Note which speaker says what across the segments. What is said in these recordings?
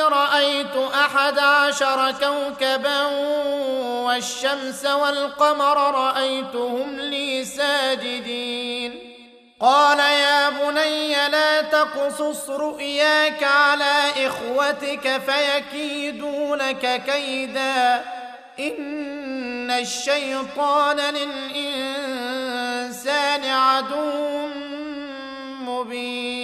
Speaker 1: رأيت أحد عشر كوكبا والشمس والقمر رأيتهم لي ساجدين. قال يا بني لا تقصص رؤياك على إخوتك فيكيدوا لك كيدا. إن الشيطان للإنسان عدو مبين.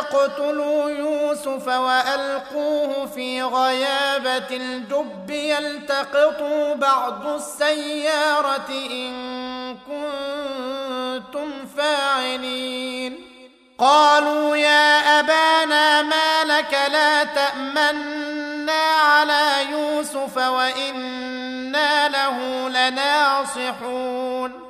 Speaker 1: تقتلوا يوسف وألقوه في غيابة الجب يلتقطوا بعض السيارة إن كنتم فاعلين. قالوا يا أبانا ما لك لا تأمنا على يوسف وإنا له لناصحون.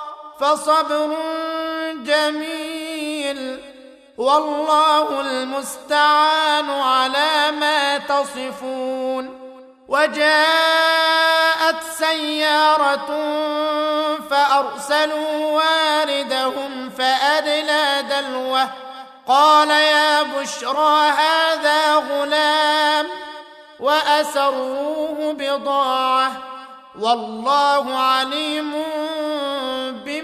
Speaker 1: فصبر جميل والله المستعان على ما تصفون وجاءت سيارة فأرسلوا واردهم فأدلى دلوه قال يا بشرى هذا غلام وأسروه بضاعة والله عليم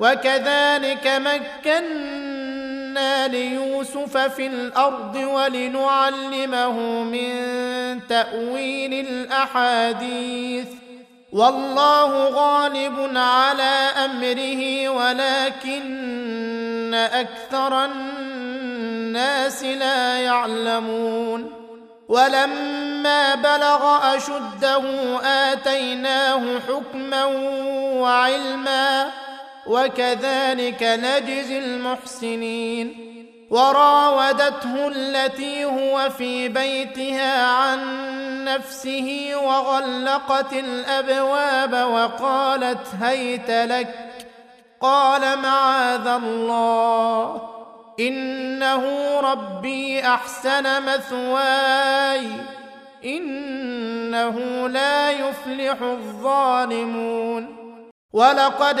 Speaker 1: وكذلك مكنا ليوسف في الأرض ولنعلمه من تأويل الأحاديث. والله غالب على أمره ولكن أكثر الناس لا يعلمون. ولما بلغ أشده آتيناه حكما وعلما وكذلك نجزي المحسنين. وراودته التي هو في بيتها عن نفسه وغلقت الأبواب وقالت هيت لك قال معاذ الله إنه ربي أحسن مثواي إنه لا يفلح الظالمون. ولقد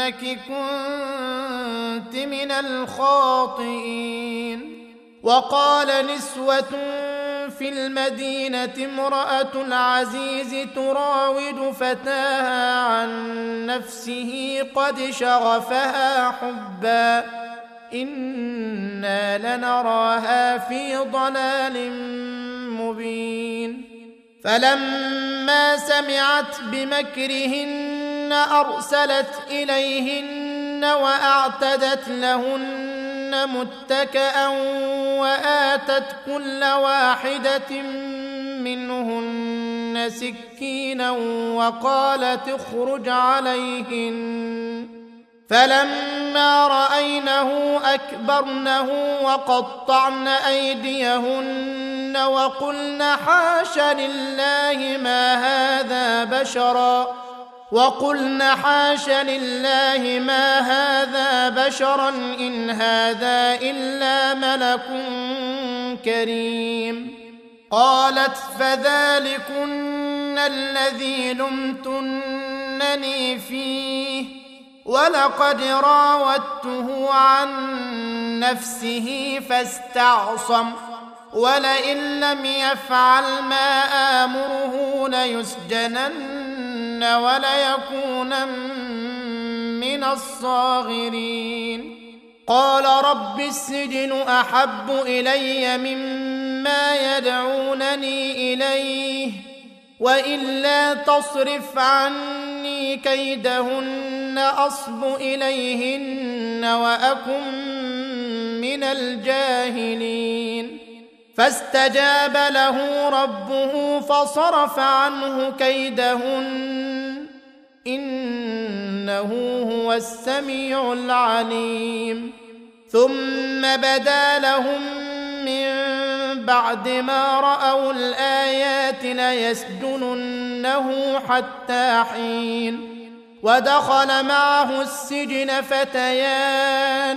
Speaker 1: إنك كنت من الخاطئين. وقال نسوة في المدينة امرأة العزيز تراود فتاها عن نفسه قد شغفها حبا. إنا لنراها في ضلال مبين. فلما سمعت بمكرهن أرسلت إليهن وأعتدت لهن متكئا وآتت كل واحدة منهن سكينا وقالت اخرج عليهن. فلما رأينه أكبرنه وقطعن أيديهن وقلن حاش لله ما هذا بشرا. وقلن حاش لله ما هذا بشرا إن هذا إلا ملك كريم. قالت فذلكن الذي لمتنني فيه ولقد راودته عن نفسه فاستعصم ولئن لم يفعل ما آمره ليسجنن وليكونن من الصاغرين قال رب السجن احب الي مما يدعونني اليه والا تصرف عني كيدهن أصب إليهن وأكن من الجاهلين فاستجاب له ربه فصرف عنه كيدهن. إنه هو السميع العليم. ثم بدا لهم من بعد ما رأوا الآيات ليسجننه حتى حين. ودخل معه السجن فتيان.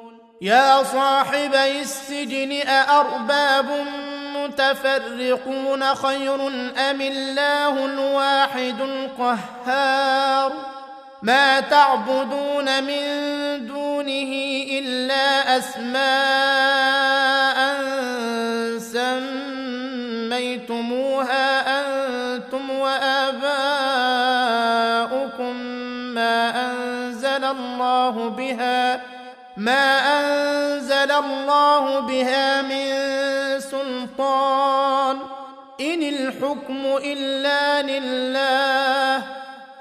Speaker 1: يا صاحبي السجن أأرباب متفرقون خير أم الله الواحد القهار؟ ما تعبدون من دونه إلا أسماء سميتموها أنتم وآباؤكم ما أنزل الله بها ما أنزل الله بها من سلطان. إن الحكم إلا لله.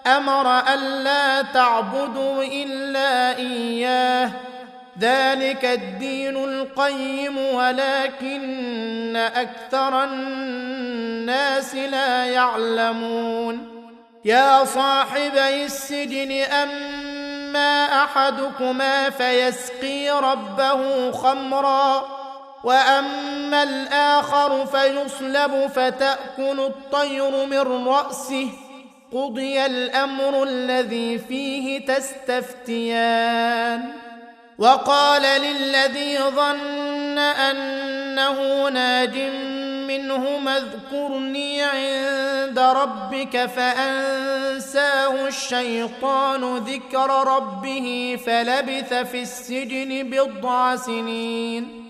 Speaker 1: أمر الا تعبدوا إلا إياه. ذلك الدين القيم ولكن أكثر الناس لا يعلمون. يا صاحبي السجن أما اما أحدكما فيسقي ربه خمرا وأما الآخر فيصلب فتأكل الطير من رأسه. قضي الأمر الذي فيه تستفتيان. وقال للذي ظن أنه ناج منهما اذكرني عند ربك فأنساه الشيطان ذكر ربه فلبث في السجن بضع سنين.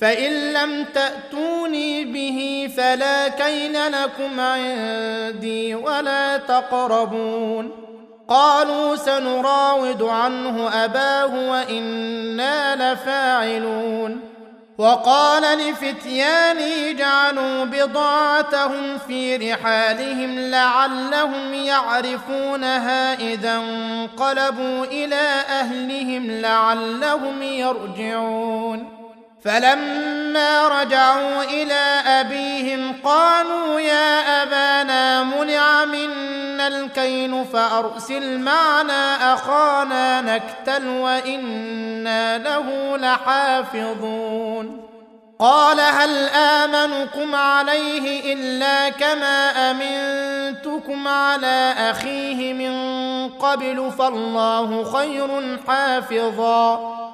Speaker 1: فان لم تاتوني به فلا كيل لكم عندي ولا تقربون قالوا سنراود عنه اباه وأنا لفاعلون وقال لفتيانه جعلوا بضاعتهم في رحالهم لعلهم يعرفونها اذا انقلبوا إلى اهلهم لعلهم يرجعون فلما رجعوا إلى أبيهم قالوا يا أبانا منع منا الكيل فأرسل معنا أخانا نكتل وإنا له لحافظون. قال هل آمنكم عليه إلا كما أمنتكم على أخيه من قبل فالله خير حافظا.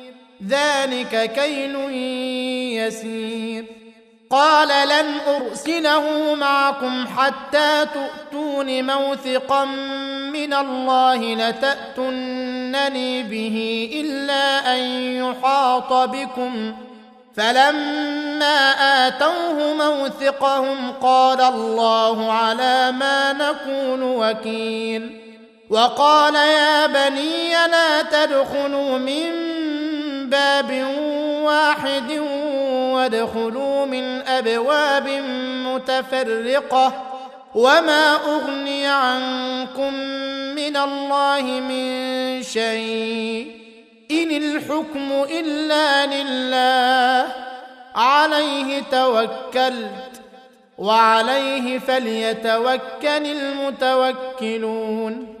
Speaker 1: ذلك كيل يسير. قال لن أرسله معكم حتى تؤتون موثقا من الله لتاتونني به إلا أن يحاط بكم. فلما آتوه موثقهم قال الله على ما نكون وكيل. وقال يا بني لا تدخلوا من باب واحد وادخلوا من أبواب متفرقة وما أغني عنكم من الله من شيء إن الحكم إلا لله عليه توكلت وعليه فليتوكل المتوكلون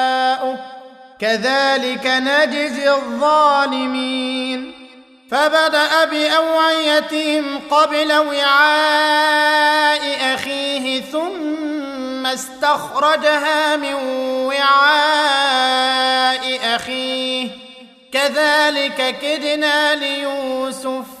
Speaker 1: كذلك نجزي الظالمين. فبدأ باوعيتهم قبل وعاء أخيه ثم استخرجها من وعاء أخيه. كذلك كدنا ليوسف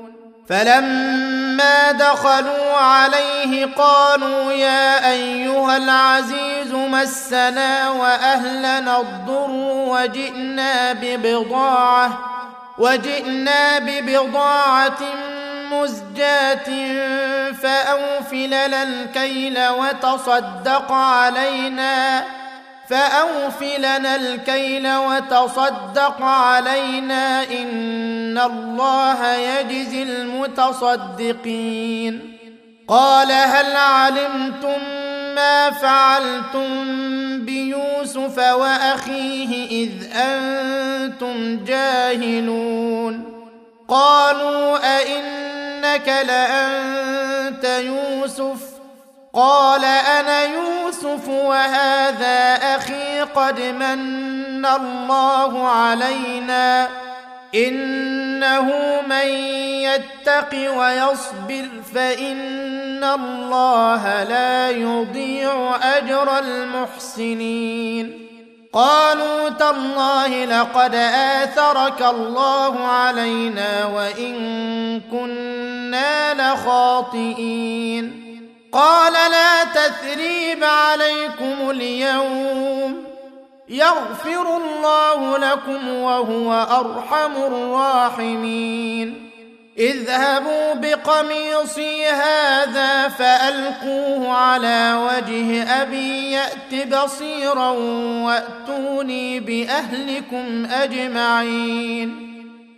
Speaker 1: فلما دخلوا عليه قالوا يا أيها العزيز مسنا وأهلنا الضر وجئنا ببضاعة وجئنا ببضاعة مزجاة فاوفلنا الكيل وتصدق علينا. فأوف لنا الكيل وتصدق علينا إن الله يجزي المتصدقين. قال هل علمتم ما فعلتم بيوسف وأخيه إذ أنتم جاهلون؟ قالوا أئنك لأنت يوسف؟ قال أنا يوسف وهذا أخي قد من الله علينا إنه من يتق ويصبر فإن الله لا يضيع أجر المحسنين قالوا تالله لقد آثرك الله علينا وإن كنا لخاطئين قال لا تثريب عليكم اليوم يغفر الله لكم وهو أرحم الراحمين اذهبوا بقميصي هذا فألقوه على وجه أبي يأت بصيرا وأتوني بأهلكم أجمعين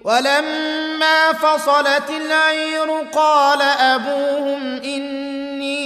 Speaker 1: ولما فصلت العير قال أبوهم اني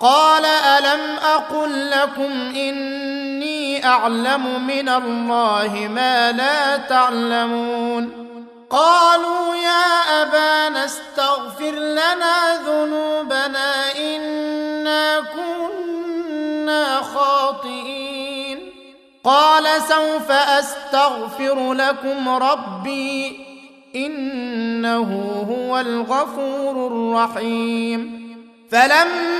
Speaker 1: قال ألم أقل لكم إني أعلم من الله ما لا تعلمون قالوا يا أبانا استغفر لنا ذنوبنا إنا كنا خاطئين قال سوف أستغفر لكم ربي إنه هو الغفور الرحيم فلما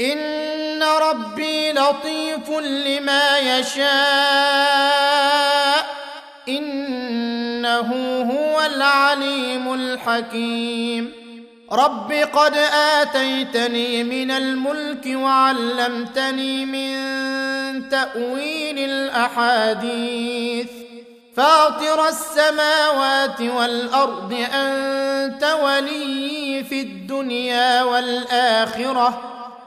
Speaker 1: إن ربي لطيف لما يشاء. إنه هو العليم الحكيم. رب قد آتيتني من الملك وعلمتني من تأويل الأحاديث. فاطر السماوات والأرض أنت ولي في الدنيا والآخرة.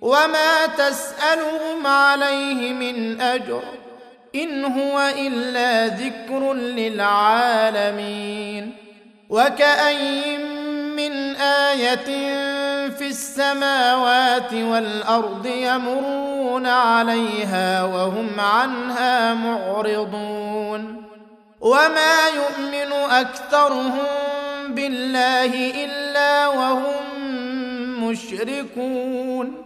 Speaker 1: وما تسألهم عليه من أجر إن هو إلا ذكر للعالمين وكأين من آية في السماوات والأرض يمرون عليها وهم عنها معرضون وما يؤمن أكثرهم بالله إلا وهم مشركون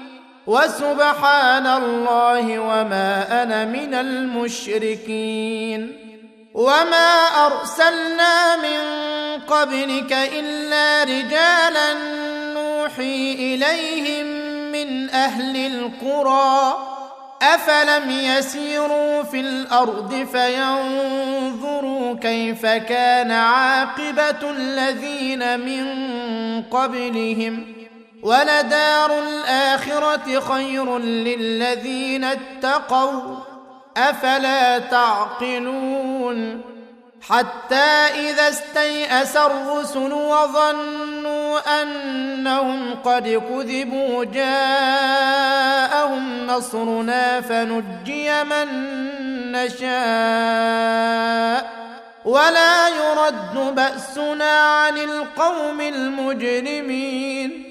Speaker 1: وسبحان الله وما أنا من المشركين وما أرسلنا من قبلك إلا رجالا نوحي إليهم من أهل القرى أفلم يسيروا في الأرض فينظروا كيف كان عاقبة الذين من قبلهم ولدار الاخره خير للذين اتقوا أفلا تعقلون؟ حتى إذا استيأس الرسل وظنوا أنهم قد كذبوا جاءهم نصرنا فنجي من نشاء. ولا يرد بأسنا عن القوم المجرمين.